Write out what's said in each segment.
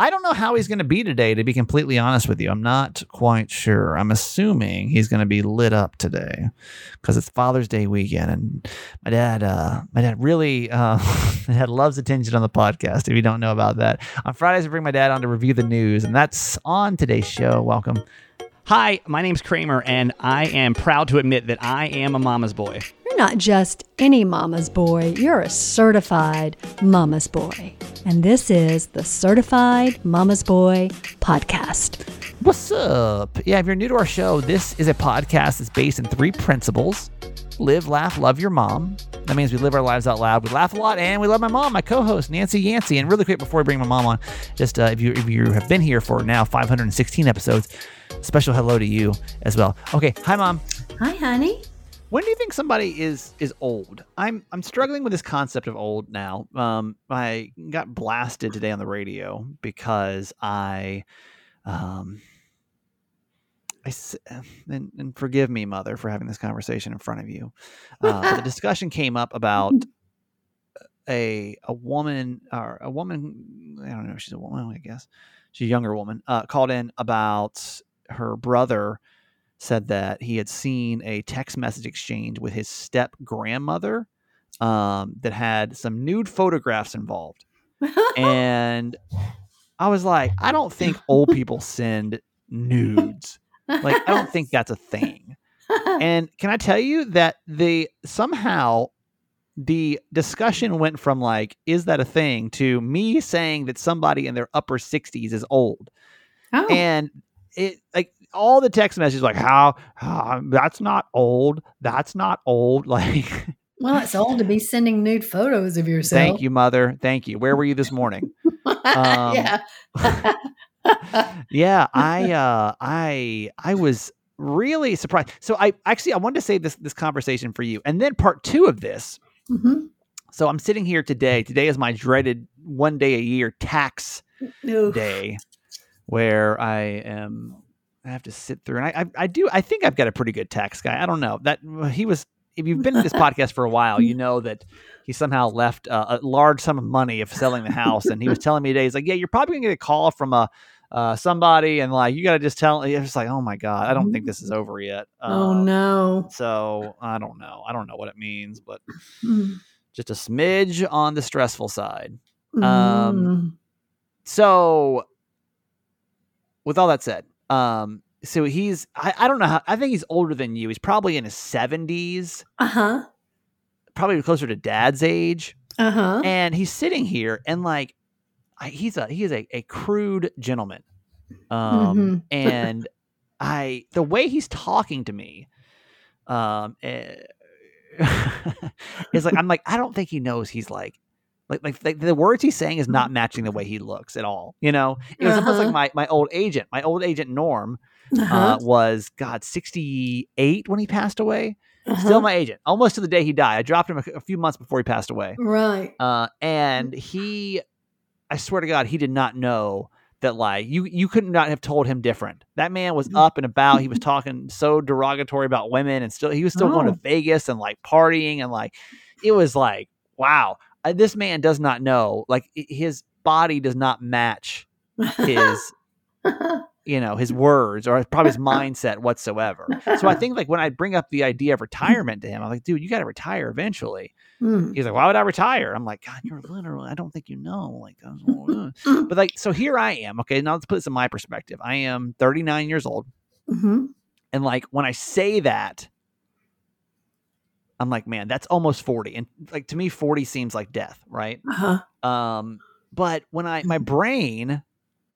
I don't know how he's going to be today, to be completely honest with you. I'm not quite sure. I'm assuming he's going to be lit up today because it's Father's Day weekend. And my dad, uh, my dad really, uh, my dad loves attention on the podcast. If you don't know about that, on Fridays, I bring my dad on to review the news, and that's on today's show. Welcome. Hi, my name's Kramer, and I am proud to admit that I am a mama's boy. You're not just any mama's boy, you're a certified mama's boy. And this is the Certified Mama's Boy podcast. What's up? Yeah, if you're new to our show, this is a podcast that's based in three principles live, laugh, love your mom. That means we live our lives out loud. We laugh a lot, and we love my mom, my co-host Nancy Yancey. And really quick before we bring my mom on, just uh, if you if you have been here for now 516 episodes, special hello to you as well. Okay, hi mom. Hi, honey. When do you think somebody is is old? I'm I'm struggling with this concept of old now. Um, I got blasted today on the radio because I, um, I and, and forgive me, mother, for having this conversation in front of you. Uh, the discussion came up about a a woman or a woman. I don't know. She's a woman, I guess. She's a younger woman. Uh, called in about her brother said that he had seen a text message exchange with his step grandmother um, that had some nude photographs involved. And I was like, I don't think old people send nudes. Like, I don't think that's a thing. And can I tell you that the somehow the discussion went from like, is that a thing to me saying that somebody in their upper 60s is old. oh, And it like all the text messages like how, how that's not old that's not old like well, it's old to be sending nude photos of yourself. thank you mother thank you where were you this morning Um, yeah. yeah i uh i i was really surprised so i actually i wanted to save this this conversation for you and then part two of this Mhm. so i'm sitting here today today is my dreaded one day a year tax Oof. day where I am I have to sit through and I, I I do I think I've got a pretty good tax guy. I don't know. That he was if you've been in this podcast for a while, you know that he somehow left uh, a large sum of money of selling the house and he was telling me today he's like, "Yeah, you're probably going to get a call from a uh, somebody and like you got to just tell it's like, "Oh my god, I don't think this is over yet." Oh Um, no. So, I don't know. I don't know what it means, but Mm. just a smidge on the stressful side. Mm. Um, So, with all that said, um, so he's I, I don't know how I think he's older than you. He's probably in his seventies, uh huh. probably closer to dad's age. Uh huh. And he's sitting here and like I, he's a he is a, a crude gentleman. Um Mhm. and I the way he's talking to me um eh, is like I'm like I don't think he knows he's like like, like like the words he's saying is not matching the way he looks at all. You know, it was almost like Uh-huh. my my old agent, my old agent Norm, Uh-huh. uh, was God sixty eight when he passed away. Uh-huh. Still my agent, almost to the day he died. I dropped him a, a few months before he passed away, right. uh, and he, I swear to God, he did not know that like you you could not have told him different. That man was up and about. He was talking so derogatory about women, and still he was still going to Oh. Vegas and like partying and like it was like wow. This man does not know like his body does not match his you know his words or probably his mindset whatsoever so i think like when i bring up the idea of retirement to him i'm like dude you got to retire eventually Mm. he's like why would i retire i'm like god you're literally i don't think you know like I was- uh." but like so here i am okay now let's put this in my perspective i am 39 years old Mhm. and like when i say that i'm like man that's almost 40 and like to me 40 seems like death right Uh-huh. um but when i my brain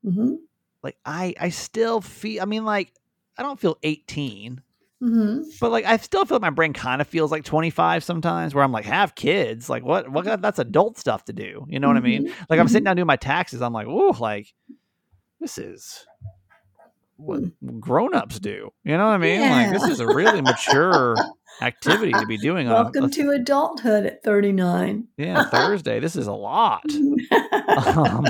Mhm. like i i still feel i mean like i don't feel 18 Mhm. but like i still feel like my brain kind of feels like 25 sometimes where i'm like have kids like what what that's adult stuff to do you know what i mean Mhm. like i'm sitting Mhm. down doing my taxes i'm like ooh like this is what grown-ups do you know what i mean like this is a really mature activity to be doing on Welcome a, to adulthood at 39. yeah thursday this is a lot um,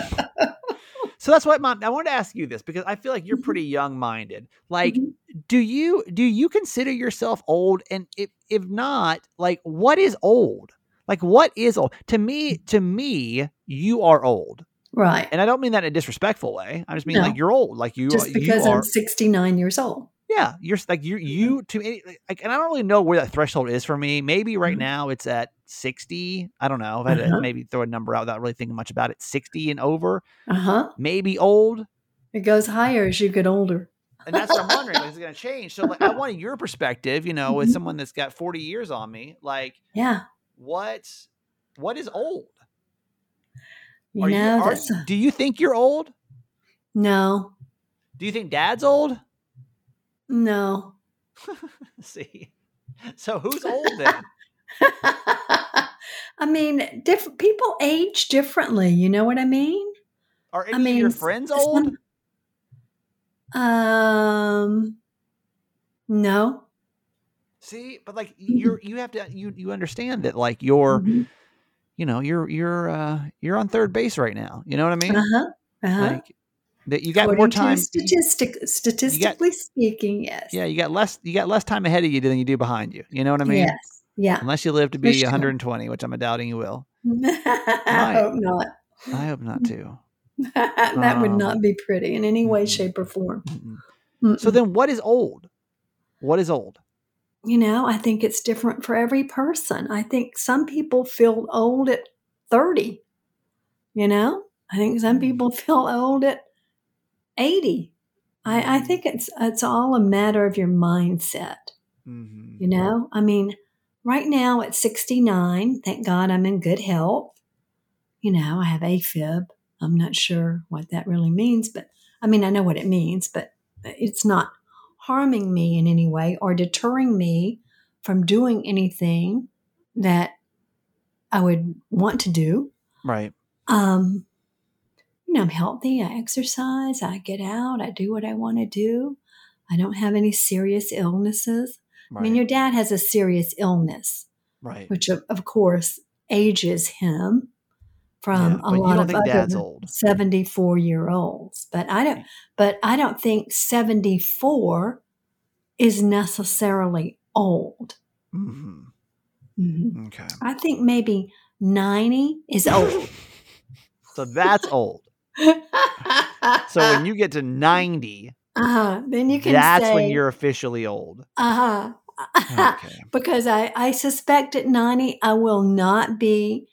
so that's why mom i wanted to ask you this because i feel like you're pretty young-minded like Mhm. do you do you consider yourself old and if if not like what is old like what is old to me to me you are old Right. And I don't mean that in a disrespectful way. I just mean No. like you're old. Like you, Just you because are. I'm 69 years old. Yeah, you're like you you to me like, and I don't really know where that threshold is for me. Maybe right Mhm. now it's at sixty. I don't know. If I had to Uh-huh. maybe throw a number out without really thinking much about it, sixty and over, Uh huh. maybe old. It goes higher as you get older. And that's what I'm wondering. Like, is it going to change? So, like, I wanted your perspective. You know, as Mhm. someone that's got 40 years on me, like, Yeah. what, what is old? You Are know, are- that's do you think you're old? no, Do you think Dad's old? No. See, so who's old then? I mean, different people age differently. You know what I mean? Are any I mean, of your friends some- old? Um, no. See, but like you're you have to you you understand that like you're Mhm. you know you're you're uh you're on third base right now. You know what I mean? Uh-huh. Uh-huh. Like that you got According more time. Statistic, statistically speaking, yes. Yeah, you got less you got less time ahead of you than you do behind you. You know what I mean? yes. Yeah. Unless you live to be sure. 120, which I'm doubting you will. I hope not. I hope not to. that would Um, not be pretty in any way, mm. shape, or form. Mm-mm. So Mm-mm. then, what is old? What is old? you know, I think it's different for every person. I think some people feel old at 30. You know, I think some people feel old at 80. I, I think it's it's all a matter of your mindset. Mm-hmm. You know, I mean, right now at 69, thank God I'm in good health. You know, I have AFib. I'm not sure what that really means, but I mean, I know what it means, but it's not harming me in any way or deterring me from doing anything that I would want to do. Right. Um, you know, I'm healthy. I exercise. I get out. I do what I want to do. I don't have any serious illnesses. Right. I mean, your dad has a serious illness, right. which of, of course ages him from Yeah, a lot of other Dad's old. 74 year olds. But I don't but I don't think 74 is necessarily old. hmm Mhm. Okay. I think maybe 90 is old. So that's old. So when you get to 90, uh-huh, then you can that's say when you're officially old. uh-huh. Okay. because I, I suspect at 90 I will not be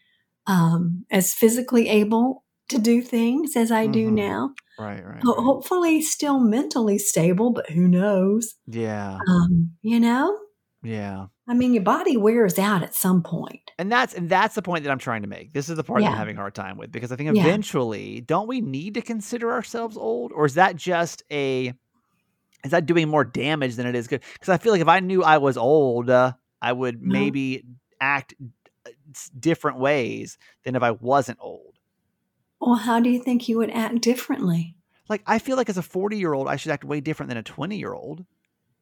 um, as physically able to do things as I do Mhm. now. Right, right. Ho- right. Hopefully, still mentally stable, but who knows? Yeah. Um, you know, Yeah. I mean, your body wears out at some point. And that's and that's the point that I'm trying to make. This is the part that I'm having a hard time with because I think Yeah. eventually, don't we need to consider ourselves old, or is that just a is that doing more damage than it is good? Because I feel like if I knew I was old, uh, I would No. maybe act uh, different ways than if I wasn't old. Well, how do you think you would act differently? Like I feel like as a 40 year old, I should act way different than a 20 year old.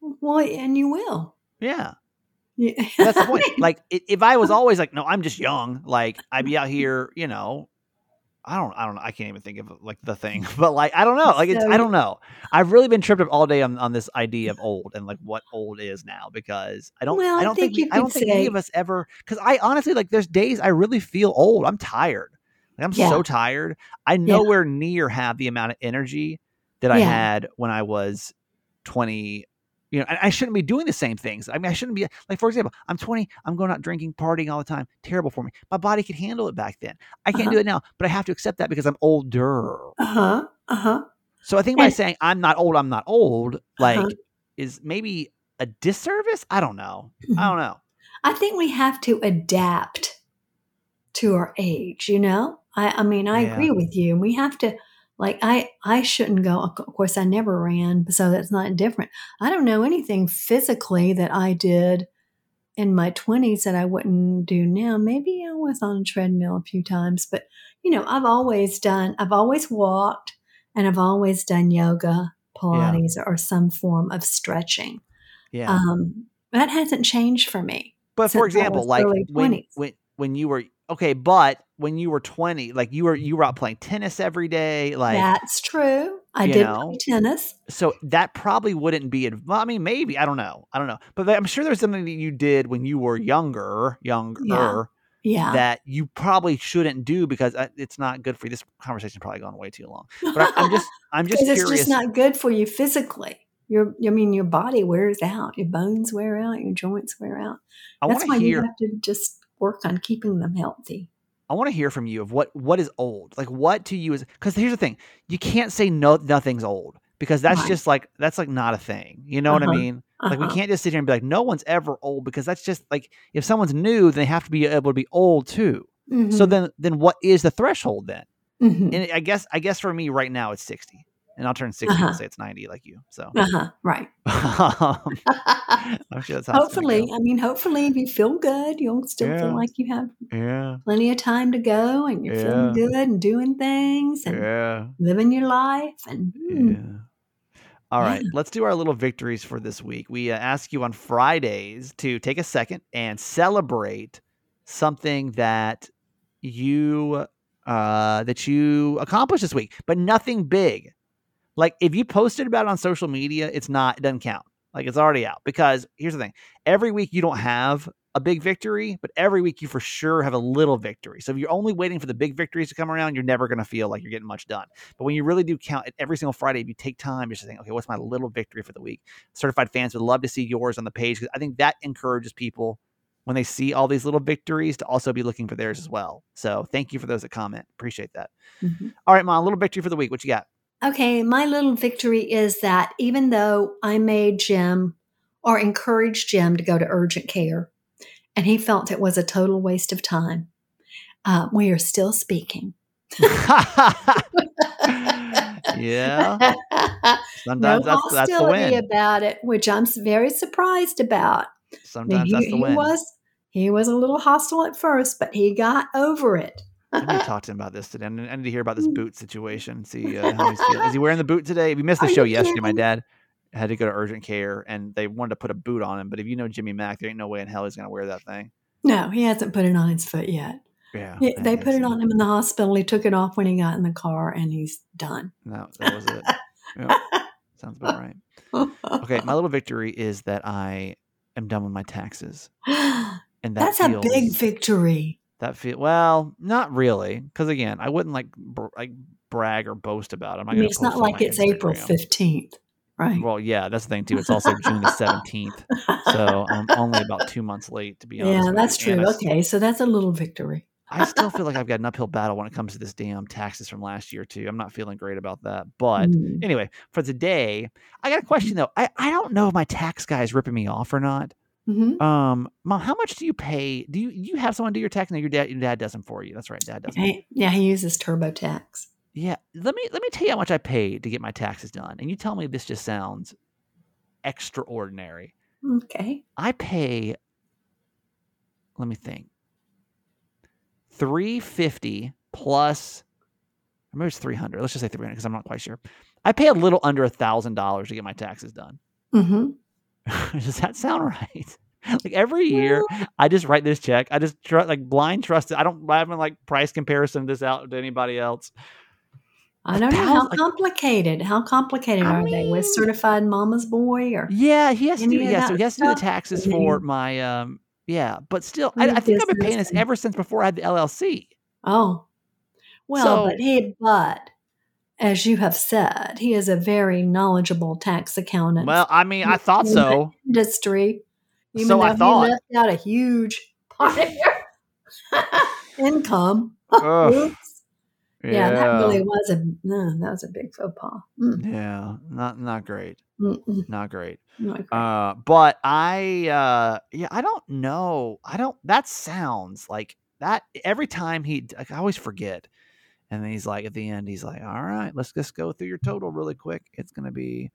Well, and you will. Yeah, Yeah. that's the point. like if I was always like, no, I'm just young. Like I'd be out here, you know. I don't, I don't know. I can't even think of like the thing, but like, I don't know. Like, it's, So- I don't know. I've really been tripped up all day on, on this idea of old and like what old is now because I don't, Well, I don't think, think we, I don't think any of us ever, because I honestly like there's days I really feel old. I'm tired. Like, I'm Yeah. so tired. I nowhere near have the amount of energy that I had when I was 20 you know, and I shouldn't be doing the same things. I mean, I shouldn't be like, for example, I'm 20, I'm going out drinking, partying all the time. Terrible for me. My body could handle it back then. I can't Uh-huh. do it now, but I have to accept that because I'm older. Uh huh. Uh huh. So I think by And- saying I'm not old, I'm not old, like Uh-huh. is maybe a disservice. I don't know. Mm-hmm. I don't know. I think we have to adapt to our age, you know? I, I mean, I Yeah. agree with you. We have to, like, I, I shouldn't go. Of course, I never ran, so that's not different. I don't know anything physically that I did in my 20s that I wouldn't do now. Maybe I was on a treadmill a few times, but, you know, I've always done, I've always walked and I've always done yoga, Pilates, or some form of stretching. Yeah. Um, that hasn't changed for me. but for example, like when when when you were okay, but when you were 20, like you were you were out playing tennis every day, like That's true. I did know, play tennis. so that probably wouldn't be well, I mean, maybe I don't know, I don't know, but I'm sure there's something that you did when you were younger, younger, Yeah. that you probably shouldn't do because uh, it's not good for you. This conversation's probably gone way too long. But I, I'm just I'm just curious. it's just not good for you physically. Your, I mean, your body wears out. Your bones wear out. Your joints wear out. I That's why to you have to just work on keeping them healthy. I want to hear from you of what what is old. Like what to you is because here's the thing. You can't say no nothing's old because that's Right. just like that's like not a thing. You know what I Uh-huh. mean? Like we Uh-huh. can't just sit here and be like no one's ever old because that's just like if someone's new then they have to be able to be old too. So Mhm. then then what is the threshold then? Mhm. And I guess I guess for me right now it's 60. And I'll turn 60 Uh-huh. and say it's 90 like you. So uh-huh. Right. um, I'm sure that's how it's gonna hopefully, go. I mean, hopefully, if you feel good, you'll still Yeah. feel like you have Yeah. plenty of time to go and you're feeling good and doing things and Yeah. living your life. And mm, Yeah. All right, let's do our little victories for this week. We uh, ask you on Fridays to take a second and celebrate something that you uh, that you accomplished this week, but nothing big. Like if you posted about it on social media, it's not it doesn't count. Like it's already out because here's the thing: every week you don't have a big victory, but every week you for sure have a little victory. So if you're only waiting for the big victories to come around, you're never going to feel like you're getting much done. But when you really do count it every single Friday, if you take time just to think, okay, what's my little victory for the week? Certified fans would love to see yours on the page because I think that encourages people when they see all these little victories to also be looking for theirs as well. So thank you for those that comment. Appreciate that. mhm. All right, Mom, little victory for the week. What you got? Okay, my little victory is that even though I made Jim or encouraged Jim to go to urgent care, and he felt it was a total waste of time, uh, we are still speaking. yeah. no Sometimes that's that's the hostility win. about it, which I'm very surprised about. Sometimes he, that's the win. he was he was a little hostile at first, but he got over it. I need to talk to him about this today. I need to hear about this boot situation. See uh, how he's feeling. Is he wearing the boot today? We missed the Are show yesterday, my dad had to go to urgent care, and they wanted to put a boot on him. But if you know Jimmy Mack, there ain't no way in hell he's gonna wear that thing. No, he hasn't put it on his foot yet. Yeah, He- they put it on him in the hospital. He took it off when he got in the car, and he's done. No, that was it. Yep, sounds about right. Okay, my little victory is that I am done with my taxes, and that That's a big victory. That feel well, not really, because again, I wouldn't like br- like brag or boast about it. I'm I mean, it's not like it's April fifteenth, right? Well, yeah, that's the thing too. It's also June the seventeenth, so I'm only about two months late to be honest. yeah, that's true. I, Okay, so that's a little victory. I still feel like I've got an uphill battle when it comes to this damn taxes from last year too. I'm not feeling great about that. But Mm. anyway, for today, I got a question though. I, I don't know if my tax guy is ripping me off or not. Mhm. Um, mom, how much do you pay? Do you you have someone do your tax? No, your dad your dad does them for you. That's right, dad does. Hey, Yeah, he uses TurboTax. Yeah, let me let me tell you how much I paid to get my taxes done, and you tell me if this just sounds extraordinary. Okay. I pay. Let me think. Three fifty plus, maybe it's three hundred. Let's just say three hundred because I'm not quite sure. I pay a little under a thousand dollars to get my taxes done. hmm Does that sound right? Like every year, I just write this check. I just tr- like blind trust it. I don't. I haven't like price comparison this out to anybody else. I don't know how like- complicated. How complicated I are they with certified mama's boy or Yeah, he has to. Do, yeah, so he has to do the taxes for my. um Yeah, but still, I, I think I've been paying this ever since before I had the LLC. oh, well, So- but he but as you have said, he is a very knowledgeable tax accountant. Well, I mean, I thought in so. industry, even So I thought. he left out a huge part of your income. Oops. Yeah, that really was a no, that was a big faux pas. Mm, Yeah, not not great. mm, mm, Not great. not great. Uh, but I, uh, yeah, I don't know. I don't. That sounds like that. Every time he, like, I always forget. And then he's like, at the end, he's like, "All right, let's just go through your total really quick. It's gonna be."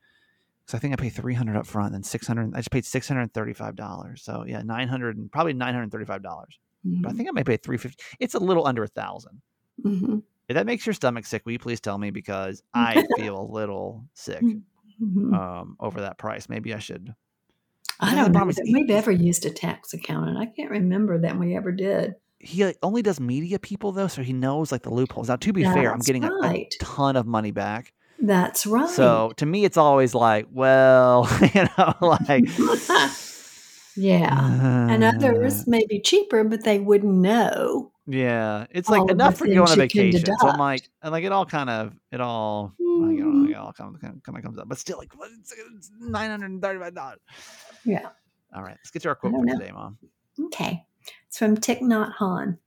because I think I paid three hundred up front, then six hundred. I just paid six hundred and thirty-five dollars. So yeah, nine hundred and probably nine hundred thirty-five dollars. But I Mhm, think I may pay three fifty. It's a little under a thousand. mhm, If that makes your stomach sick, will you please tell me because I feel a little sick mhm. um, over that price. Maybe I should. I don't know that we've ever used a tax accountant. I can't remember that we ever did. He only does media people though, so he knows like the loopholes. Now, to be fair, I'm That's getting a, a ton of money back. That's right. So to me, it's always like, well, you know, like Yeah. and others may be cheaper, but they wouldn't know. Yeah, it's like enough for you on a you vacation. So I'm like, and like it all kind of, it all, like, it all, Mhm. it all kind of, kind of comes up, but still, like, what, it's, it's nine hundred and thirty-five dollars. Yeah. All right, let's get to our quote for know. today, Mom. Okay. It's from Thich Nhat Hanh.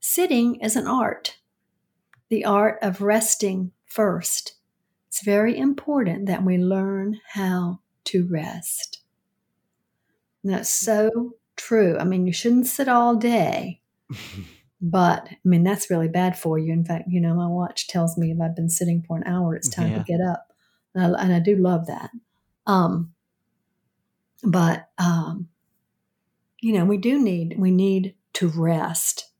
Sitting is an art, the art of resting first. It's very important that we learn how to rest. And that's so true. I mean, you shouldn't sit all day, but I mean, that's really bad for you. In fact, you know, my watch tells me if I've been sitting for an hour, it's time Yeah. to get up. And I, and I do love that. Um, but, um, you know, we do need, we need to rest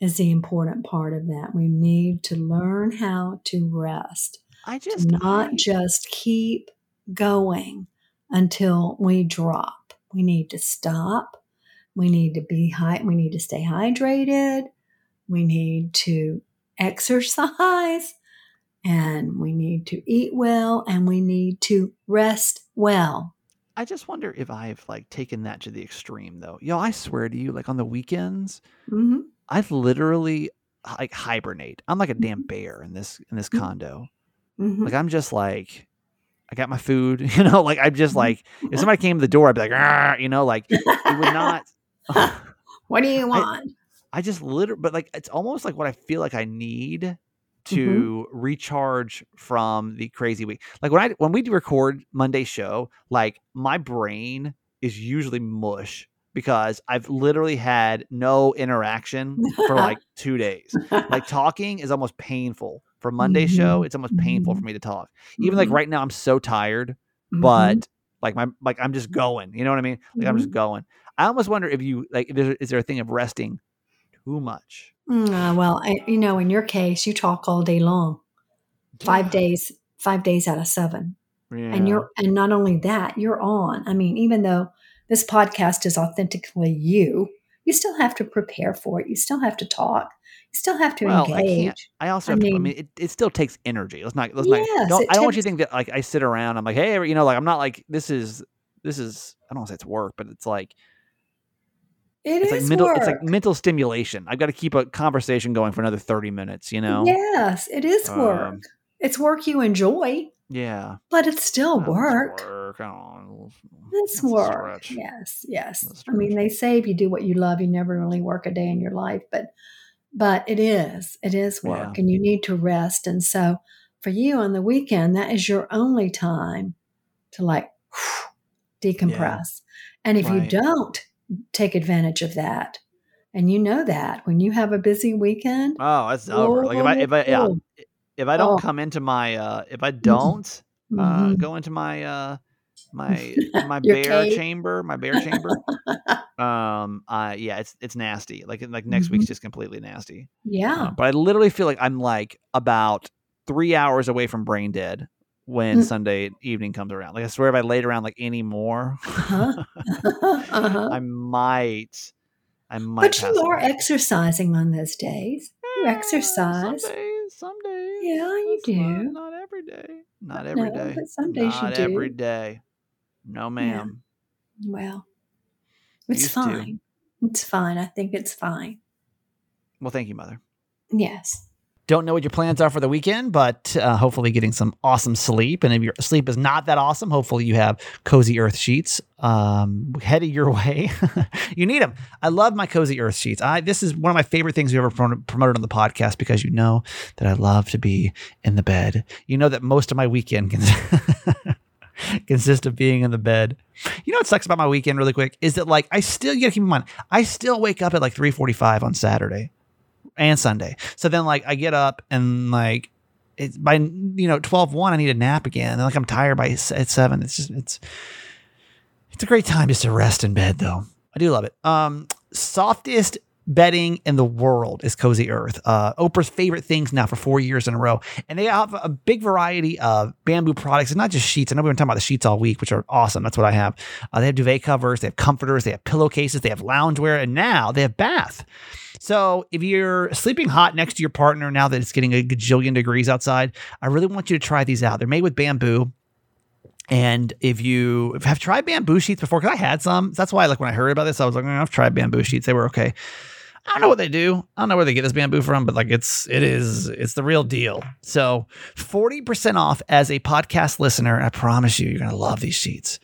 is the important part of that. We need to learn how to rest I to just not I- just keep going until we drop. We need to stop. We need to be high. We need to stay hydrated. We need to exercise and we need to eat well and we need to rest well. I just wonder if I've like taken that to the extreme though. Yo, I swear to you, like on the weekends, hmm I literally like hibernate. I'm like a damn Mm-hmm. bear in this in this Mhm. condo. hmm Like I'm just like I got my food, you know, like I'm just Mhm. like if somebody came to the door, I'd be like, you know, like it would not what do you want? I just literally but like it's almost like what I feel like I need Mm-hmm. to recharge from the crazy week. Like when I when we do record Monday show, like my brain is usually mush because I've literally had no interaction for like 2 days. Like talking is almost painful. For Monday show, Mhm. it's almost painful for Mhm. me to talk. Even like Mhm. right now I'm so tired, Mhm. but like my like I'm just going. You know what I mean? Like I'm just Mm-hmm. going. I almost wonder if you like there, is there a thing of resting too much? Mm, uh, well, I, you know, in your case, you talk all day long, five days, five days out of seven, and you're, and not only that, you're on. I mean, even though this podcast is authentically you, you still have to prepare for it. You still have to talk. You still have to Well, I engage. I also I have to, I mean- mean, it, it still takes energy. Let's not, let's Yes, not, don't, I don't want you to think that like I sit around, I'm like, hey, you know, like I'm not like, this is, this is, I don't want to say it's work, but it's like, It it's is like mental, work. it's like mental stimulation. I've got to keep a conversation going for another 30 minutes, you know? Yes, it is work. Um, it's work you enjoy, Yeah. but it's still Oh, it's work. work. I. It's work. Yes, yes. I mean, they say if you do what you love, you never really work a day in your life, but but it is. It is work, Yeah. and you need to rest. And so, for you on the weekend, that is your only time to like decompress. And if Right. you don't take advantage of that, and you know that when you have a busy weekend, Oh, that's over. Like if I, if I, yeah, if I don't Oh. come into my, uh, if I don't, uh, mhm. go into my uh my my bear cave. chamber, my bear chamber. um, uh, yeah, it's it's nasty. Like like next week's just completely nasty. yeah, Uh, but I literally feel like I'm like about three hours away from brain dead when Mm. Sunday evening comes around. Like I swear, if I laid around like any more, Uh-huh. uh-huh. I might, I might. But you are away. exercising on those days. You exercise. Some days, some days. Yeah, you It's not- do. Not, every day. Not every No, day. but some days you not every do. day. No, ma'am. Well, it's Used to. fine. It's fine. I think it's fine. Well, thank you, mother. Yes. Don't know what your plans are for the weekend, but uh, hopefully getting some awesome sleep. And if your sleep is not that awesome, hopefully you have cozy earth sheets um, headed your way. you need them. I love my cozy earth sheets. I this is one of my favorite things we ever prom- promoted on the podcast because you know that I love to be in the bed. You know that most of my weekend can consist of being in the bed. You know what sucks about my weekend really quick is that like I still you gotta keep in mind I still wake up at like 3:45 on Saturday and Sunday. So then like I get up and like it's by you know 12 1 I need a nap again. And like I'm tired by at 7. It's just it's it's a great time just to rest in bed though. I do love it. Um softest bedding in the world is Cozy Earth. Uh, Oprah's favorite things now for four years in a row. And they have a big variety of bamboo products and not just sheets. I know we've been talking about the sheets all week, which are awesome. That's what I have. Uh, they have duvet covers, they have comforters, they have pillowcases, they have loungewear, and now they have bath. So if you're sleeping hot next to your partner now that it's getting a gajillion degrees outside, I really want you to try these out. They're made with bamboo. And if you have tried bamboo sheets before, because I had some, that's why like when I heard about this, I was like, "Mm, I've tried bamboo sheets. They were okay. I don't know what they do. I don't know where they get this bamboo from, but like it's it is it's the real deal. So 40% off as a podcast listener. I promise you, you're gonna love these sheets.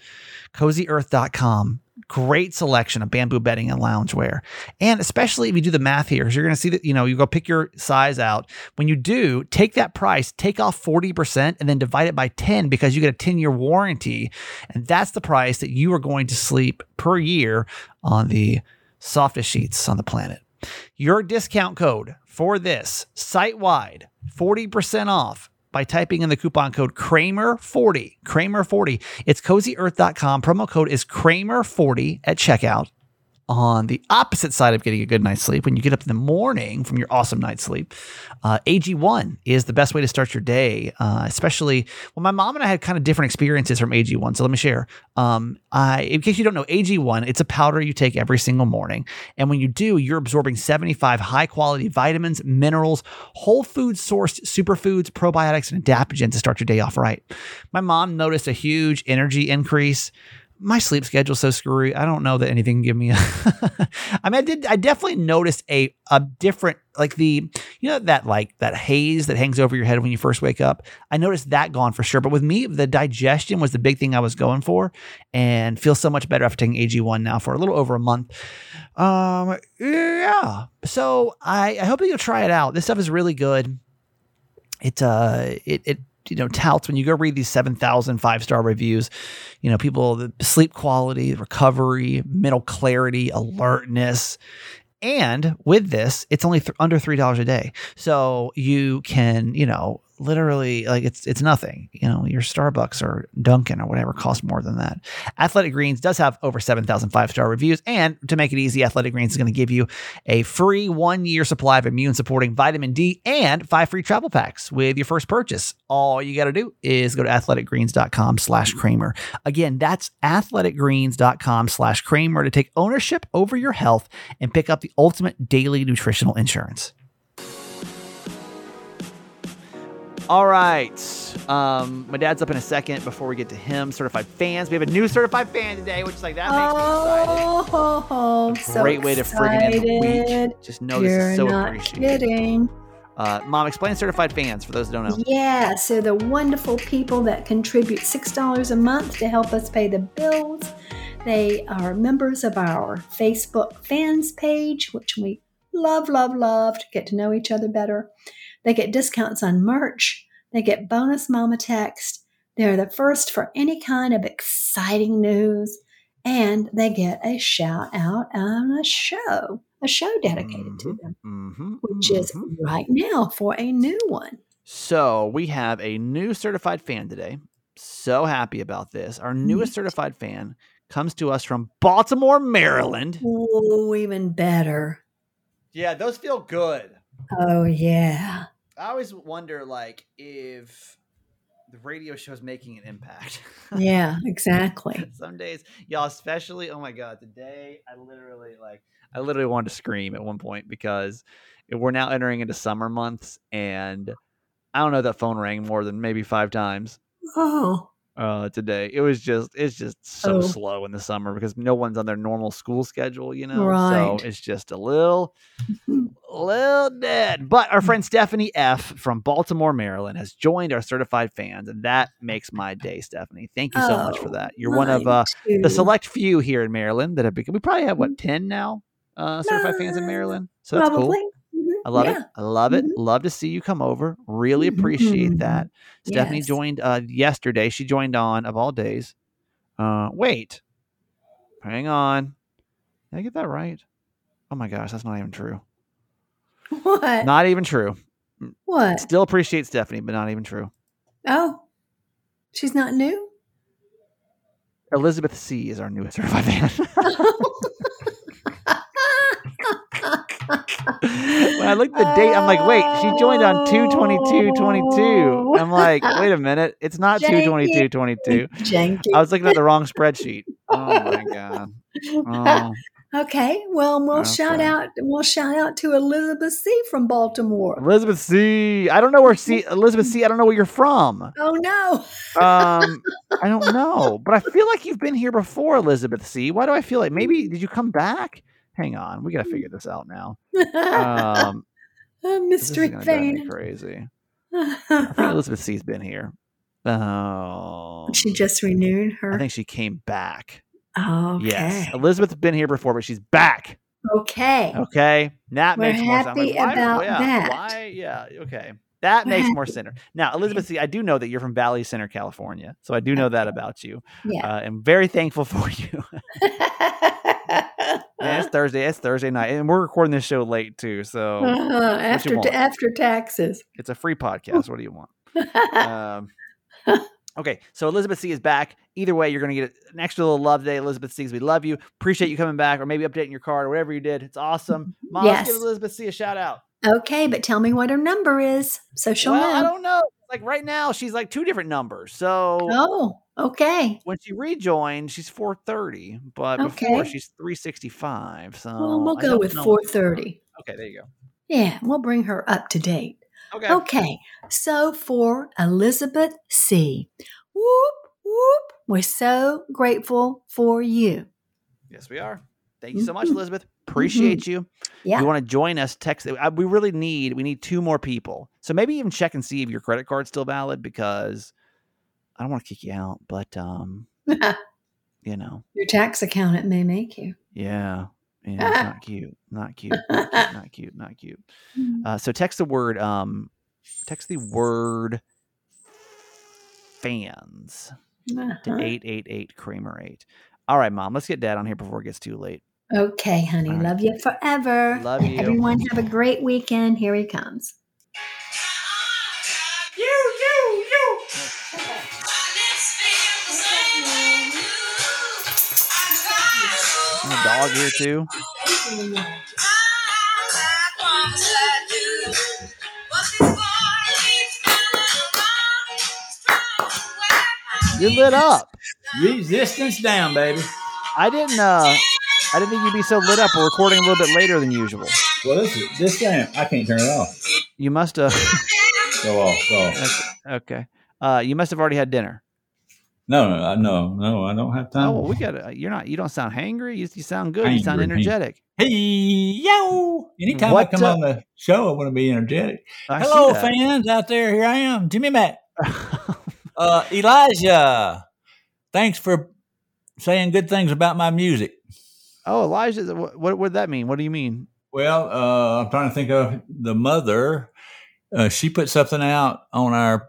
CozyEarth.com. Great selection of bamboo bedding and loungewear. And especially if you do the math here, because you're gonna see that, you know, you go pick your size out. When you do, take that price, take off 40%, and then divide it by 10 because you get a 10-year warranty. And that's the price that you are going to sleep per year on the softest sheets on the planet. Your discount code for this site wide 40% off by typing in the coupon code Kramer40. Kramer40. It's cozyearth.com. Promo code is Kramer40 at checkout. On the opposite side of getting a good night's sleep, when you get up in the morning from your awesome night's sleep, uh, AG1 is the best way to start your day. Uh, especially, well, my mom and I had kind of different experiences from AG1. So let me share. Um, I, in case you don't know, AG1, it's a powder you take every single morning. And when you do, you're absorbing 75 high quality vitamins, minerals, whole food sourced superfoods, probiotics, and adaptogens to start your day off right. My mom noticed a huge energy increase my sleep schedule's so screwy. I don't know that anything can give me a I mean I did I definitely noticed a a different like the you know that like that haze that hangs over your head when you first wake up. I noticed that gone for sure. But with me, the digestion was the big thing I was going for and feel so much better after taking AG1 now for a little over a month. Um yeah. So I, I hope that you'll try it out. This stuff is really good. It uh it it you know touts when you go read these 7000 five star reviews you know people the sleep quality recovery mental clarity alertness. And with this it's only th- under three dollars a day. So you can you know literally like it's it's nothing you know your starbucks or dunkin or whatever costs more than that. Athletic greens does have over 7000 five star reviews and to make it easy athletic greens is going to give you a free one year supply of immune supporting vitamin d and five free travel packs with your first purchase. All you got to do is go to athleticgreens.com slash kramer. Again that's athleticgreens.com slash kramer to take ownership over your health and pick up the ultimate daily nutritional insurance All right. Um, my dad's up in a second before we get to him. Certified fans. We have a new certified fan today, which is like that makes Oh, me excited. so Great way to friggin' end the week. Just know You're this is so not appreciated. kidding. Uh, Mom, explain certified fans for those that don't know. Yeah, so the wonderful people that contribute $6 a month to help us pay the bills. They are members of our Facebook fans page, which we love, love, love to get to know each other better. They get discounts on merch. They get bonus mama text. They're the first for any kind of exciting news. And they get a shout out on a show, a show dedicated to mm-hmm. them, Mm-hmm, which is mm-hmm. right now for a new one. So we have a new certified fan today. So happy about this. Our mm-hmm. newest certified fan comes to us from Baltimore, Maryland. Oh, even better. Yeah, those feel good. Oh, yeah. I always wonder, like, if the radio show is making an impact. Yeah, exactly. Some days, y'all, especially, oh my god, today I literally like, I literally wanted to scream at one point because we're now entering into summer months, and I don't know that phone rang more than maybe five times Oh, uh today. It was just it's just so Oh. slow in the summer because no one's on their normal school schedule you know? Right. so it's just a little little dead. But our friend stephanie f from baltimore maryland has joined our certified fans and that makes my day stephanie. Thank you so much for Oh, that. You're one of uh the select few here in maryland that have become we probably have what 10 now uh certified fans in maryland? So that's Probably. cool I love yeah. it. I love it. Mhm. Love to see you come over. Really appreciate Mhm. that. Stephanie Yes. joined uh, yesterday. She joined on of all days. Uh, wait, hang on. Did I get that right? Oh my gosh, that's not even true. What? Not even true. what? Still appreciate Stephanie, but not even true. Oh, she's not new? Elizabeth C is our newest certified fan. when I looked at the date, I'm like, wait, she joined on 22222. I'm like, wait a minute, it's not Janky. 22222. Janky. I was looking at the wrong spreadsheet. Oh my god. Oh. Okay. Well, we'll shout out. We'll shout out to Elizabeth C from Baltimore. Elizabeth C. I don't know where C. Elizabeth C. I don't know where you're from. Oh no. Um, I don't know, but I feel like you've been here before, Elizabeth C. Why do I feel like maybe did you come back? Hang on, we gotta mm. figure this out now. Um, uh, is Mystery gonna drive me fan. crazy. I think Elizabeth C's been here. Oh, she um, just renewed her. I think she came back. okay. Yes, Elizabeth's been here before, but she's back. Okay. Okay, that We're makes more sense. I'm happy why- about yeah, that. Why? Yeah. Okay. That makes more sense. Now, Elizabeth, C, I do know that you're from Valley Center, California, so I do know that about you. Yeah. Uh, I'm very thankful for you. Yeah, it's Thursday. It's Thursday night, and we're recording this show late too, so Uh-huh, after after taxes. it's a free podcast. What do you want? Um, okay, so Elizabeth C is back. Either way, you're going to get an extra little love today. Elizabeth C, we love you. Appreciate you coming back, or maybe updating your card, or whatever you did. It's awesome. Mom, let's give Elizabeth C a shout out. Okay, but tell me what her number is, so she'll well, I don't know. Like right now, she's like two different numbers. So Oh, okay. when she rejoined, she's 430, but before she's 365. So Well, we'll go with four thirty. Okay, there you go. Yeah, we'll bring her up to date. Okay. Okay, so for Elizabeth C. Whoop, whoop. We're so grateful for you. Yes, we are. Thank you so much, Mhm. Elizabeth. Appreciate you. Yeah. You want to join us, text. I, we really need we need two more people. So maybe even check and see if your credit card's still valid because I don't want to kick you out, but um, you know, Your tax accountant may make you. yeah, yeah, not cute, not cute, not cute, not cute, not cute. Uh, so text the word um, text the word fans to Uh-huh. eight eight eight Kramer eight. All right, mom, let's get dad on here before it gets too late. Okay, honey. All right. Love you forever. Love you. Everyone have a great weekend. Here he comes. You, you, you. And a dog here too. You're lit up. Resistance down, baby. I didn't uh I didn't think you'd be so lit up. We're recording a little bit later than usual. Well, this is this thing. I can't turn it off. You must have Go off. Go off. okay. Uh you must have already had dinner. No, no, I- no, no. I don't have time. Oh well we got to you're not you don't sound hangry. You, you sound good. You sound energetic. Hey, yo! Anytime What, I come uh, on the show, I want to be energetic. I Hello, fans out there. Here I am, Jimmy Matt. Uh, Elijah, thanks for saying good things about my music. Oh, Elijah, what what would that mean? What do you mean? Well, uh, I'm trying to think of the mother. Uh, she put something out on our.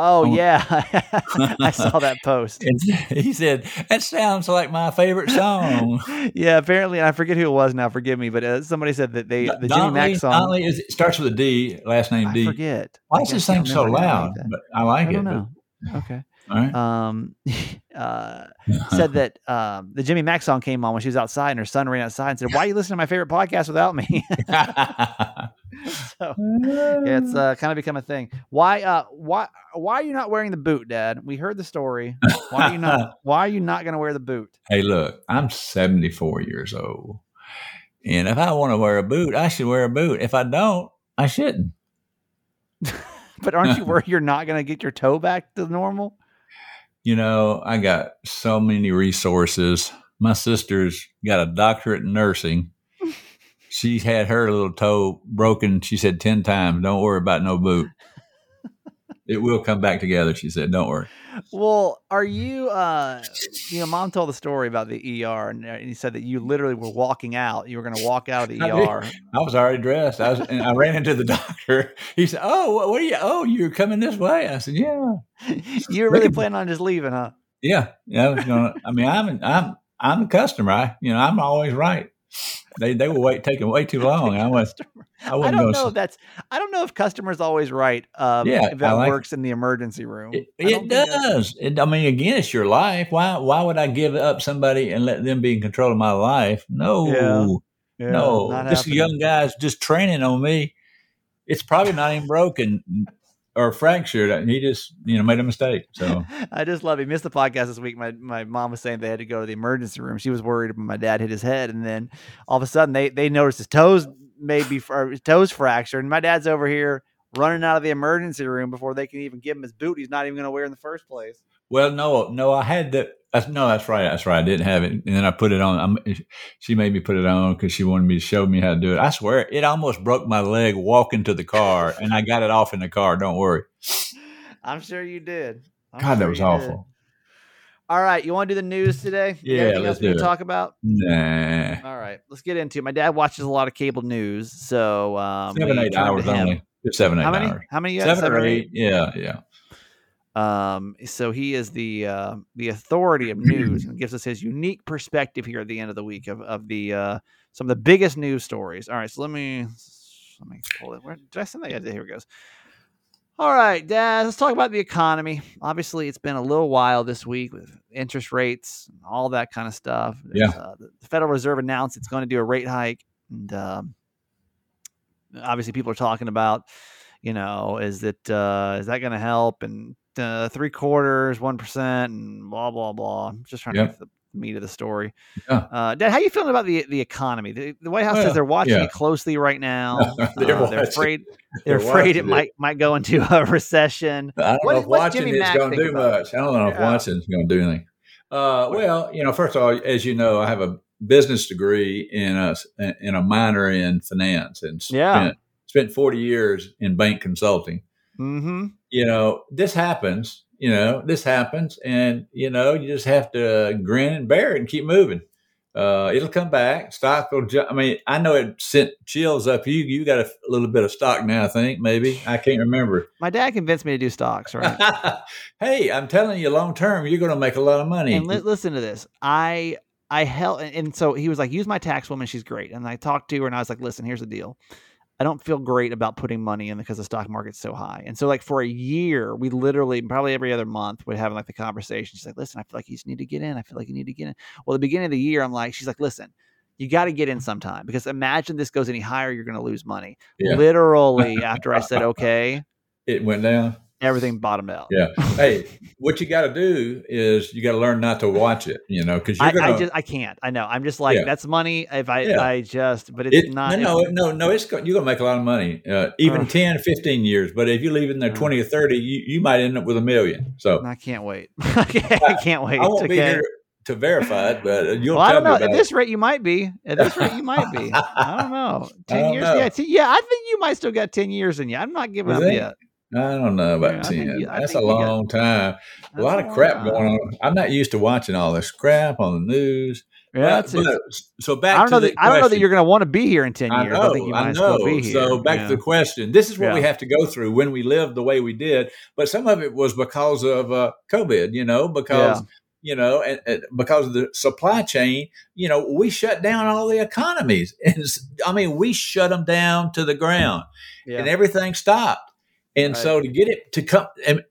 Oh, Oh. yeah. I saw that post. He said that sounds like my favorite song. yeah, apparently, I forget who it was now. Forgive me, but uh, somebody said that they the Jimmy Mack song. Donley is, it starts with a D, last name I D. forget. Why is this thing so loud? like. But I like I it. but-. Okay. Right. Um, uh, said that um, the Jimmy Mack song came on when she was outside and her son ran outside and said, "Why are you listening to my favorite podcast without me?" so yeah, it's uh, kind of become a thing. Why? Uh, why? Why are you not wearing the boot, Dad? We heard the story. Why are you not? why are you not going to wear the boot? hey, look, I'm 74 years old. And if I want to wear a boot, I should wear a boot. If I don't, I shouldn't. But aren't you worried you're not going to get your toe back to normal? You know, I got so many resources. My sister's got a doctorate in nursing. She had her little toe broken, she said 10 times. Don't worry about no boot. It will come back together, she said. Don't worry. Well, are you? uh You know, Mom told the story about the ER, and, uh, and he said that you literally were walking out. You were going to walk out of the I did. ER. I was already dressed. I was, and I ran into the doctor. He said, "Oh, what, are you? Oh, you're coming this way?" I said, "Yeah, you were really planning on just leaving, huh? yeah, yeah." I was gonna. I mean, I'm I'm I'm a customer. I, you know, I'm always right. They they were wait taking way too long. I was I I don't know if that's. I don't know if customers always right. Um, Yeah, if that like- works in the emergency room. It, it does. It, I mean, again, it's your life. Why why would I give up somebody and let them be in control of my life? No, Yeah. Yeah, no. This happening. young guy's just training on me. It's probably not even broken. Or fractured. And he just you know made a mistake. So I just love. He missed the podcast this week. My my mom was saying they had to go to the emergency room. She was worried my dad hit his head, and then all of a sudden they they noticed his toes maybe or his toes fractured. And my dad's over here running out of the emergency room before they can even give him his boot. He's not even going to wear in the first place. well, no, no, I had that. That's, no, that's right. That's right. I didn't have it, and then I put it on. I'm, she made me put it on because she wanted me to show me how to do it. I swear, it almost broke my leg walking to the car, and I got it off in the car. Don't worry. I'm sure you did. I'm God, that was you did. awful. All right, you want to do the news today? You Yeah, anything let's else we do it. talk about? Nah, All right, let's get into it. My dad watches a lot of cable news, so um, seven, eight hours only. Just seven, eight How many? hours. How many? Got? Seven, or eight. Yeah, yeah. Um, so he is the uh, the authority of news and gives us his unique perspective here at the end of the week of of the uh, some of the biggest news stories. All right, so let me let me pull it. Where did I send that? Yeah, here it goes. All right, Dad, let's talk about the economy. Obviously, it's been a little while this week with interest rates and all that kind of stuff. Yeah. Uh, the Federal Reserve announced it's going to do a rate hike, and um, obviously, people are talking about, you know, is that uh, is that going to help? And uh, three quarters, one percent, and blah blah blah. I'm just trying Yeah. to get the meat of the story. Yeah. Uh, Dad, how you feeling about the the economy? The, the White House Well, says they're watching yeah. it closely right now. They're Uh, they're afraid they're they're afraid it it. might might go into a recession. I don't What- know if what's watching Jimmy it's Mack going to do about it? much. I don't know if Yeah. watching is going to do anything. Uh, well, you know, first of all, as you know, I have a business degree in a in a minor in finance and Yeah. spent, spent forty years in bank consulting. Mm-hmm. You know, this happens. You know, this happens, and you know, you just have to grin and bear it and keep moving. Uh, it'll come back. Stock will. Ju- I mean, I know it sent chills up. You you got a little bit of stock now. I think maybe I can't remember. My dad convinced me to do stocks, right? hey, I'm telling you, long term, you're going to make a lot of money. and li- listen to this. I I held and, and so he was like, use my tax woman, she's great. And I talked to her and I was like, listen, here's the deal. I don't feel great about putting money in because the stock market's so high. And so like for a year, we literally probably every other month would have like the conversation. She's like, listen, I feel like you just need to get in. I feel like you need to get in. Well, the beginning of the year, I'm like, she's like, listen, you got to get in sometime because imagine this goes any higher, you're going to lose money. Yeah. Literally, after I said okay, it went down. Everything bottomed out. Yeah. hey, what you got to do is you got to learn not to watch it. You know, because I, I just I can't. I know. I'm just like Yeah. that's money. If I Yeah. I just, but it's It, not. no, no, no, no. It's you're gonna make a lot of money, uh, even Ugh. 10, 15 years. But if you leave in there Yeah. twenty or thirty, you, you might end up with a million. So I can't wait. I can't, I can't wait. I won't be here to verify it, but uh, you'll Well, I don't know. At this rate, you might be. At this rate, you might be. I don't know. Ten don't years? know. Yeah, 10 yeah. I think you might still got ten years in you. I'm not giving You up think? yet. I don't know about Yeah, I think ten. That's a you got- long time. A lot of long crap going on. I'm not used to watching all this crap on the news. Yeah, But- it's, it's, but- so back I don't to know the that I don't know that you're going to want to be here in ten I years. know, I think you I might as know. well be here. So back yeah. to the question. This is what we have to go through when we live the way we did. But some of it was because of uh, COVID, you know, because you know, and, and because of the supply chain, you know, we shut down all the economies, and I mean, we shut them down to the ground, yeah. and everything stopped. And Right. so to get it to come, and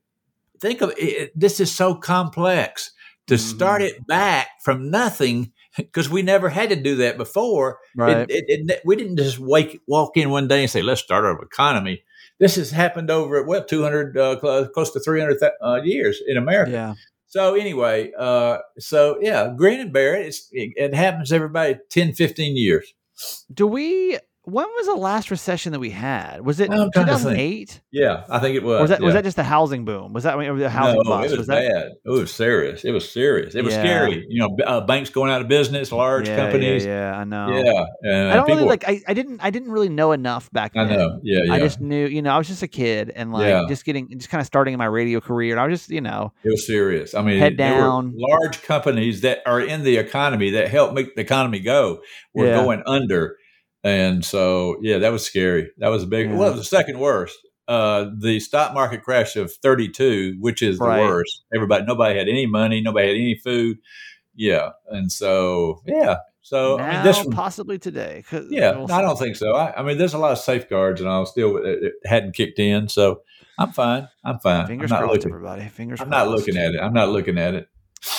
think of it, this is so complex to Mhm. start it back from nothing. Because we never had to do that before, right. it, it, we didn't just wake walk in one day and say, "Let's start our economy." This has happened over well, two hundred, uh, close, close to three hundred uh, years in America. yeah. So anyway, uh, so yeah, grin and bear it. It happens everybody 10, 15 years. Do we? When was the last recession that we had? Was it I'm trying to think. 2008? Yeah, I think it was. Or was that was that just the housing boom? Was that I mean, the housing no, bust? it was, was that bad. It was serious. It was serious. It was Yeah. scary. You know, uh, banks going out of business, large yeah, companies. Yeah, yeah, I know. Yeah, and I don't really like. I, I didn't. I didn't really know enough back then. I know. Yeah, yeah. I just knew, you know, I was just a kid and like Yeah. just getting, just kind of starting in my radio career. And I was just, you know, It was serious. I mean, Head there were down. large companies that are in the economy that help make the economy go were Yeah. going under, and so yeah, that was scary. That was a big. Yeah. Well, it was the second worst. Uh, the stock market crash of '32, which is the worst. Everybody, nobody had any money, nobody had any food. Yeah, and so yeah, so now I mean, this one, possibly today. yeah, we'll I don't think so. I, I mean, there's a lot of safeguards, and all still it, it hadn't kicked in, so I'm fine. I'm fine. Fingers I'm not crossed, looking. everybody. Fingers I'm crossed. not looking at it. I'm not looking at it.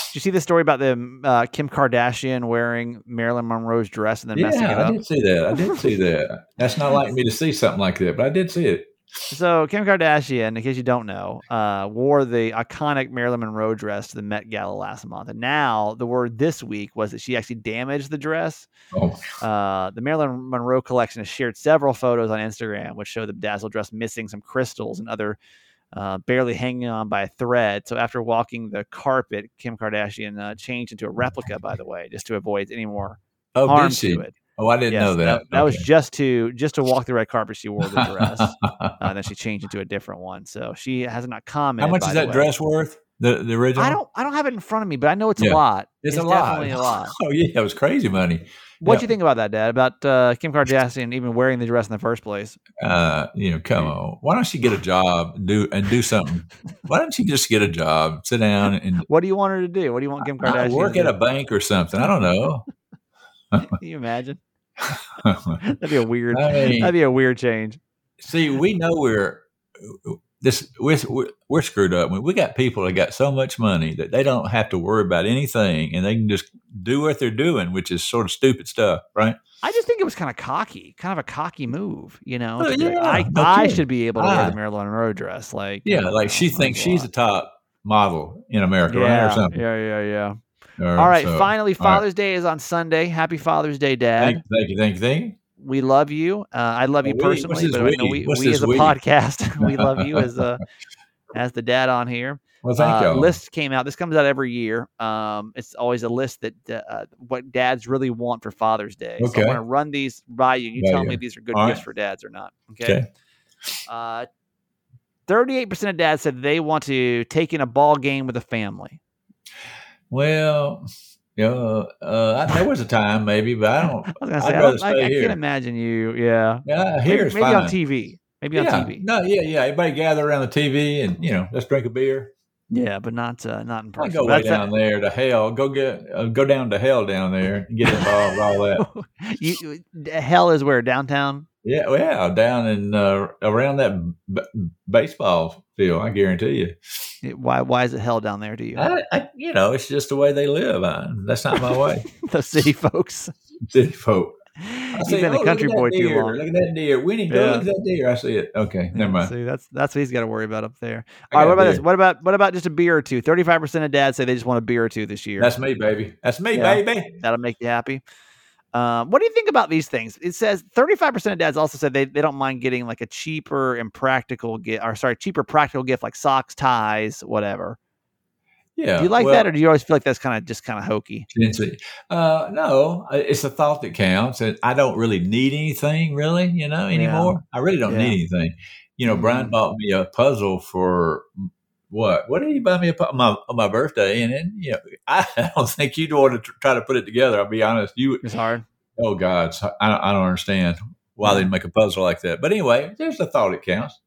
Did you see the story about the uh, Kim Kardashian wearing Marilyn Monroe's dress and then messing it up? Yeah, I did see that. I did see that. That's not like me to see something like that, but I did see it. So Kim Kardashian, in case you don't know, uh, wore the iconic Marilyn Monroe dress to the Met Gala last month, and now the word this week was that she actually damaged the dress. Oh, Uh, the Marilyn Monroe collection has shared several photos on Instagram, which show the dazzle dress missing some crystals and other uh, barely hanging on by a thread. So after walking the carpet, Kim Kardashian uh, changed into a replica, by the way, just to avoid any more oh harm to it. Oh, I didn't Yes, know that. That, was Okay. just to just to walk the red carpet. She wore the dress, uh, and then she changed into a different one. So she has not commented. How much is that way. dress worth? The the original? I don't. I don't have it in front of me, but I know it's Yeah. a lot. It's, a lot. definitely a lot. Oh yeah, it was crazy money. What do Yeah. you think about that, Dad? About uh, Kim Kardashian even wearing the dress in the first place? Uh, you know, come on. Why don't she get a job and do and do something? Why don't you just get a job, sit down and What do you want her to do? What do you want Kim Kardashian? Kardashian? work at a bank or something? I don't know. Can you imagine? That'd be a weird. I mean, That'd be a weird change. see, we know we're this we're, we're, screwed up. We got people that got so much money that they don't have to worry about anything, and they can just do what they're doing, which is sort of stupid stuff, right? I just think it was kind of cocky, kind of a cocky move, you know. Oh, like, yeah, I, I should be able to wear the Marilyn Monroe dress, like Yeah, you know, like she thinks she's the top model in America, right, or something. yeah, yeah, yeah. Or All right, so- finally, all right. Father's Day is on Sunday. Happy Father's Day, Dad. Thank you, thank you, thank you, thank you. We love you. Uh, I love you we? Personally, but I know we? we, we as a we? podcast, we love you as a as the dad on here. Well, thank uh, y'all. list came out. This comes out every year. Um, it's always a list that uh, what dads really want for Father's Day. So Okay. I want to run these by you. You tell you. me if these are good All gifts right. for dads or not. Okay. Okay. Uh, Thirty-eight percent of dads said they want to take in a ball game with a family. Well, you know, uh, I, there was a time maybe, but I don't. I was say, I'd rather I, stay I here. can't imagine you. Yeah, Yeah, maybe, here's maybe fine. on TV. Maybe on TV. no, yeah, yeah. Everybody gather around the TV and you know, let's drink a beer. Yeah, but not uh, not in I person. go way That's that- down there to hell. Go get uh, go down to hell down there and get involved with all that. you, hell is where downtown. Yeah, well, yeah, down in uh, around that b- baseball field. I guarantee you. Why why is it hell down there Do you? I, I, you know, it's just the way they live. I, that's not my way. the city folks. City folk. I You've say, been "Oh, a country boy that too long. Look at that deer. Winnie, go Yeah. look at that deer. I see it. Okay, never mind. See, that's that's what he's got to worry about up there. All right, what about this? What about what about just a beer or two? Thirty-five percent of dads say they just want a beer or two this year. That's me, baby. That's me, Yeah. baby. That'll make you happy. Um, what do you think about these things? It says 35% of dads also said they, they don't mind getting like a cheaper and practical gift, or sorry, cheaper practical gift like socks, ties, whatever. Yeah. do you like well, that, or do you always feel like that's kind of just kind of hokey? Uh, no, it's a thought that counts, and I don't really need anything, really. You know, anymore. I really don't Yeah. need anything. You know, Brian Mhm. bought me a puzzle for what? What did he buy me a pu- my on my birthday? And then, you know, I don't think you'd want to tr- try to put it together. I'll be honest. You, It's hard. oh God, I, don't- I don't understand why they'd make a puzzle like that. But anyway, there's the thought it counts.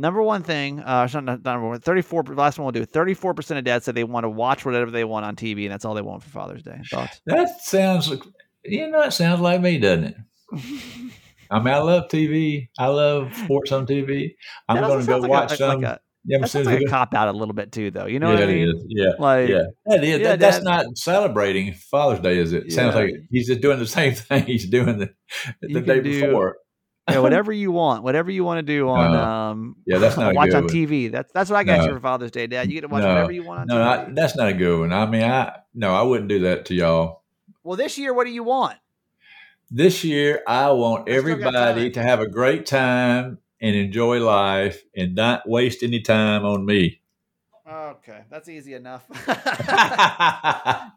Number one thing, uh, not, not number one, 34, last one we'll do. 34% of dads said they want to watch whatever they want on TV, and that's all they want for Father's Day. Thoughts? That sounds, like- you know, it sounds like me, doesn't it? I mean, I love TV. I love sports on TV. I'm going to go sounds like watch some. Like a, yeah, that sounds like a cop out a little bit too, though. You know yeah, what I mean? Yeah, Like, yeah, that is. yeah, that, that's Dad- not celebrating Father's Day, is it? Sounds like he's just doing the same thing he's doing the, the day do- before. yeah, whatever you want, whatever you want to do on, No. um, Yeah, that's not watch on one. TV. That's that's what I got No. you for Father's Day, Dad. You get to watch No. whatever you want on No. I, that's not a good one. I mean, I no, I wouldn't do that to y'all. well, this year, what do you want? This year, I want everybody to have a great time and enjoy life and not waste any time on me. Okay, that's easy enough.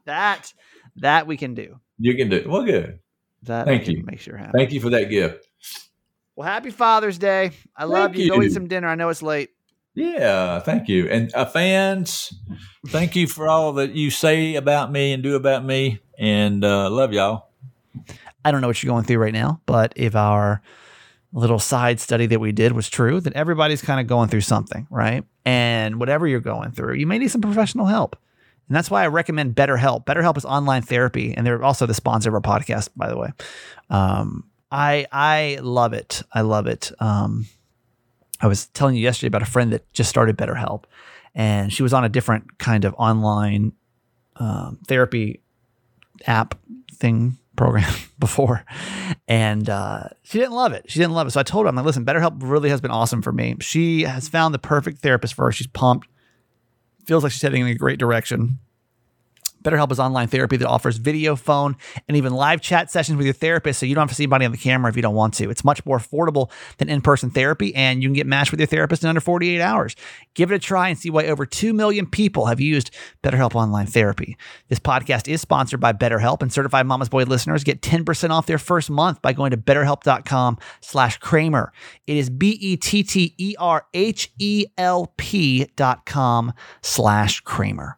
that that we can do. you can do it. Well, good. That Thank you. Make sure happen. Thank you for that gift. Well, happy Father's Day. I love Thank you. Go eat some dinner. I know it's late. Yeah, thank you. And uh, fans, thank you for all that you say about me and do about me. And uh, love y'all. I don't know what you're going through right now, but if our little side study that we did was true, then everybody's kind of going through something, right? And whatever you're going through, you may need some professional help. And that's why I recommend BetterHelp. BetterHelp is online therapy, and they're also the sponsor of our podcast, by the way. Um, I I love it. I love it. Um, I was telling you yesterday about a friend that just started BetterHelp, and she was on a different kind of online um, therapy app thing program before, and uh, she didn't love it. She didn't love it. So I told her, I'm like, listen, BetterHelp really has been awesome for me. She has found the perfect therapist for her. She's pumped. Feels like she's heading in a great direction. BetterHelp is online therapy that offers video, phone, and even live chat sessions with your therapist so you don't have to see anybody on the camera if you don't want to. It's much more affordable than in person therapy, and you can get matched with your therapist in under 48 hours. Give it a try and see why over 2 million people have used BetterHelp Online Therapy. This podcast is sponsored by BetterHelp, and certified Mama's Boy listeners get 10% off their first month by going to betterhelp.com slash Kramer. It is B-E-T-T-E-R-H-E-L-P dot com slash Kramer.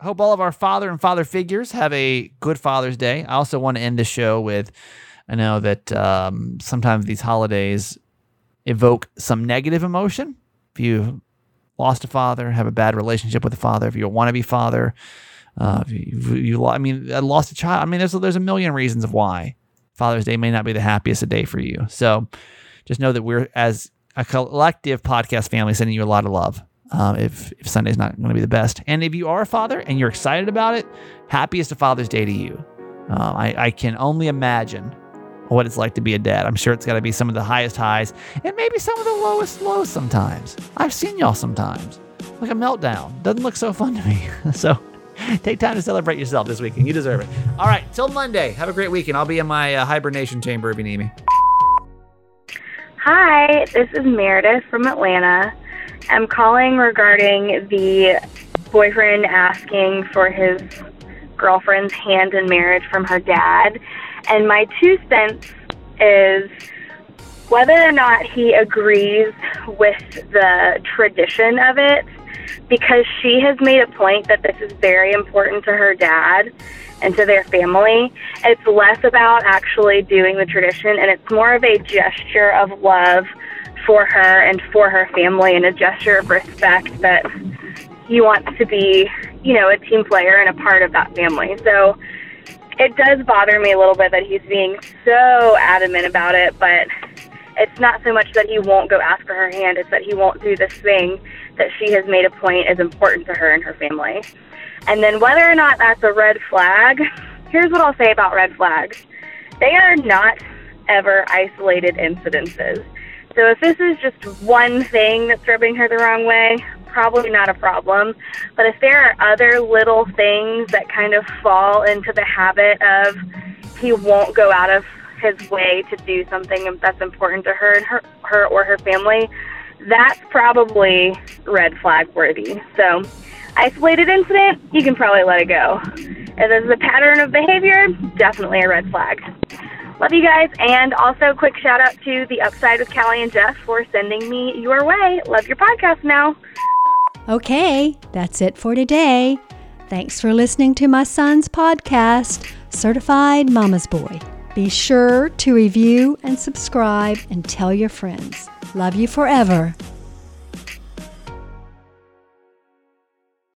Hope all of our father and father figures have a good Father's Day. I also want to end the show with I know that um, sometimes these holidays evoke some negative emotion. If you lost a father, have a bad relationship with a father, if you want to be father, uh, you, you, I mean, I lost a child. I mean, there's there's a million reasons of why Father's Day may not be the happiest a day for you. So just know that we're as a collective podcast family sending you a lot of love um, if, if Sunday's not going to be the best. And if you are a father and you're excited about it, happiest of Father's Day to you. Uh, I, I can only imagine what it's like to be a dad. I'm sure it's got to be some of the highest highs and maybe some of the lowest lows sometimes. I've seen y'all sometimes. Like a meltdown. Doesn't look so fun to me. so take time to celebrate yourself this weekend. You deserve it. All right, till Monday. Have a great weekend. I'll be in my uh, hibernation chamber if you need me. Hi, this is Meredith from Atlanta. I'm calling regarding the boyfriend asking for his girlfriend's hand in marriage from her dad. And my two cents is whether or not he agrees with the tradition of it, because she has made a point that this is very important to her dad and to their family. It's less about actually doing the tradition, and it's more of a gesture of love for her and for her family and a gesture of respect that he wants to be, you know, a team player and a part of that family. So it does bother me a little bit that he's being so adamant about it, but it's not so much that he won't go ask for her hand, it's that he won't do this thing that she has made a point is important to her and her family. And then whether or not that's a red flag, here's what I'll say about red flags. They are not ever isolated incidences. So if this is just one thing that's rubbing her the wrong way, probably not a problem. But if there are other little things that kind of fall into the habit of he won't go out of his way to do something that's important to her and her, her or her family, that's probably red flag worthy. So, isolated incident, you can probably let it go. If there's a pattern of behavior, definitely a red flag. Love you guys. And also, a quick shout out to The Upside with Callie and Jeff for sending me your way. Love your podcast now. Okay, that's it for today. Thanks for listening to my son's podcast, Certified Mama's Boy. Be sure to review and subscribe and tell your friends. Love you forever.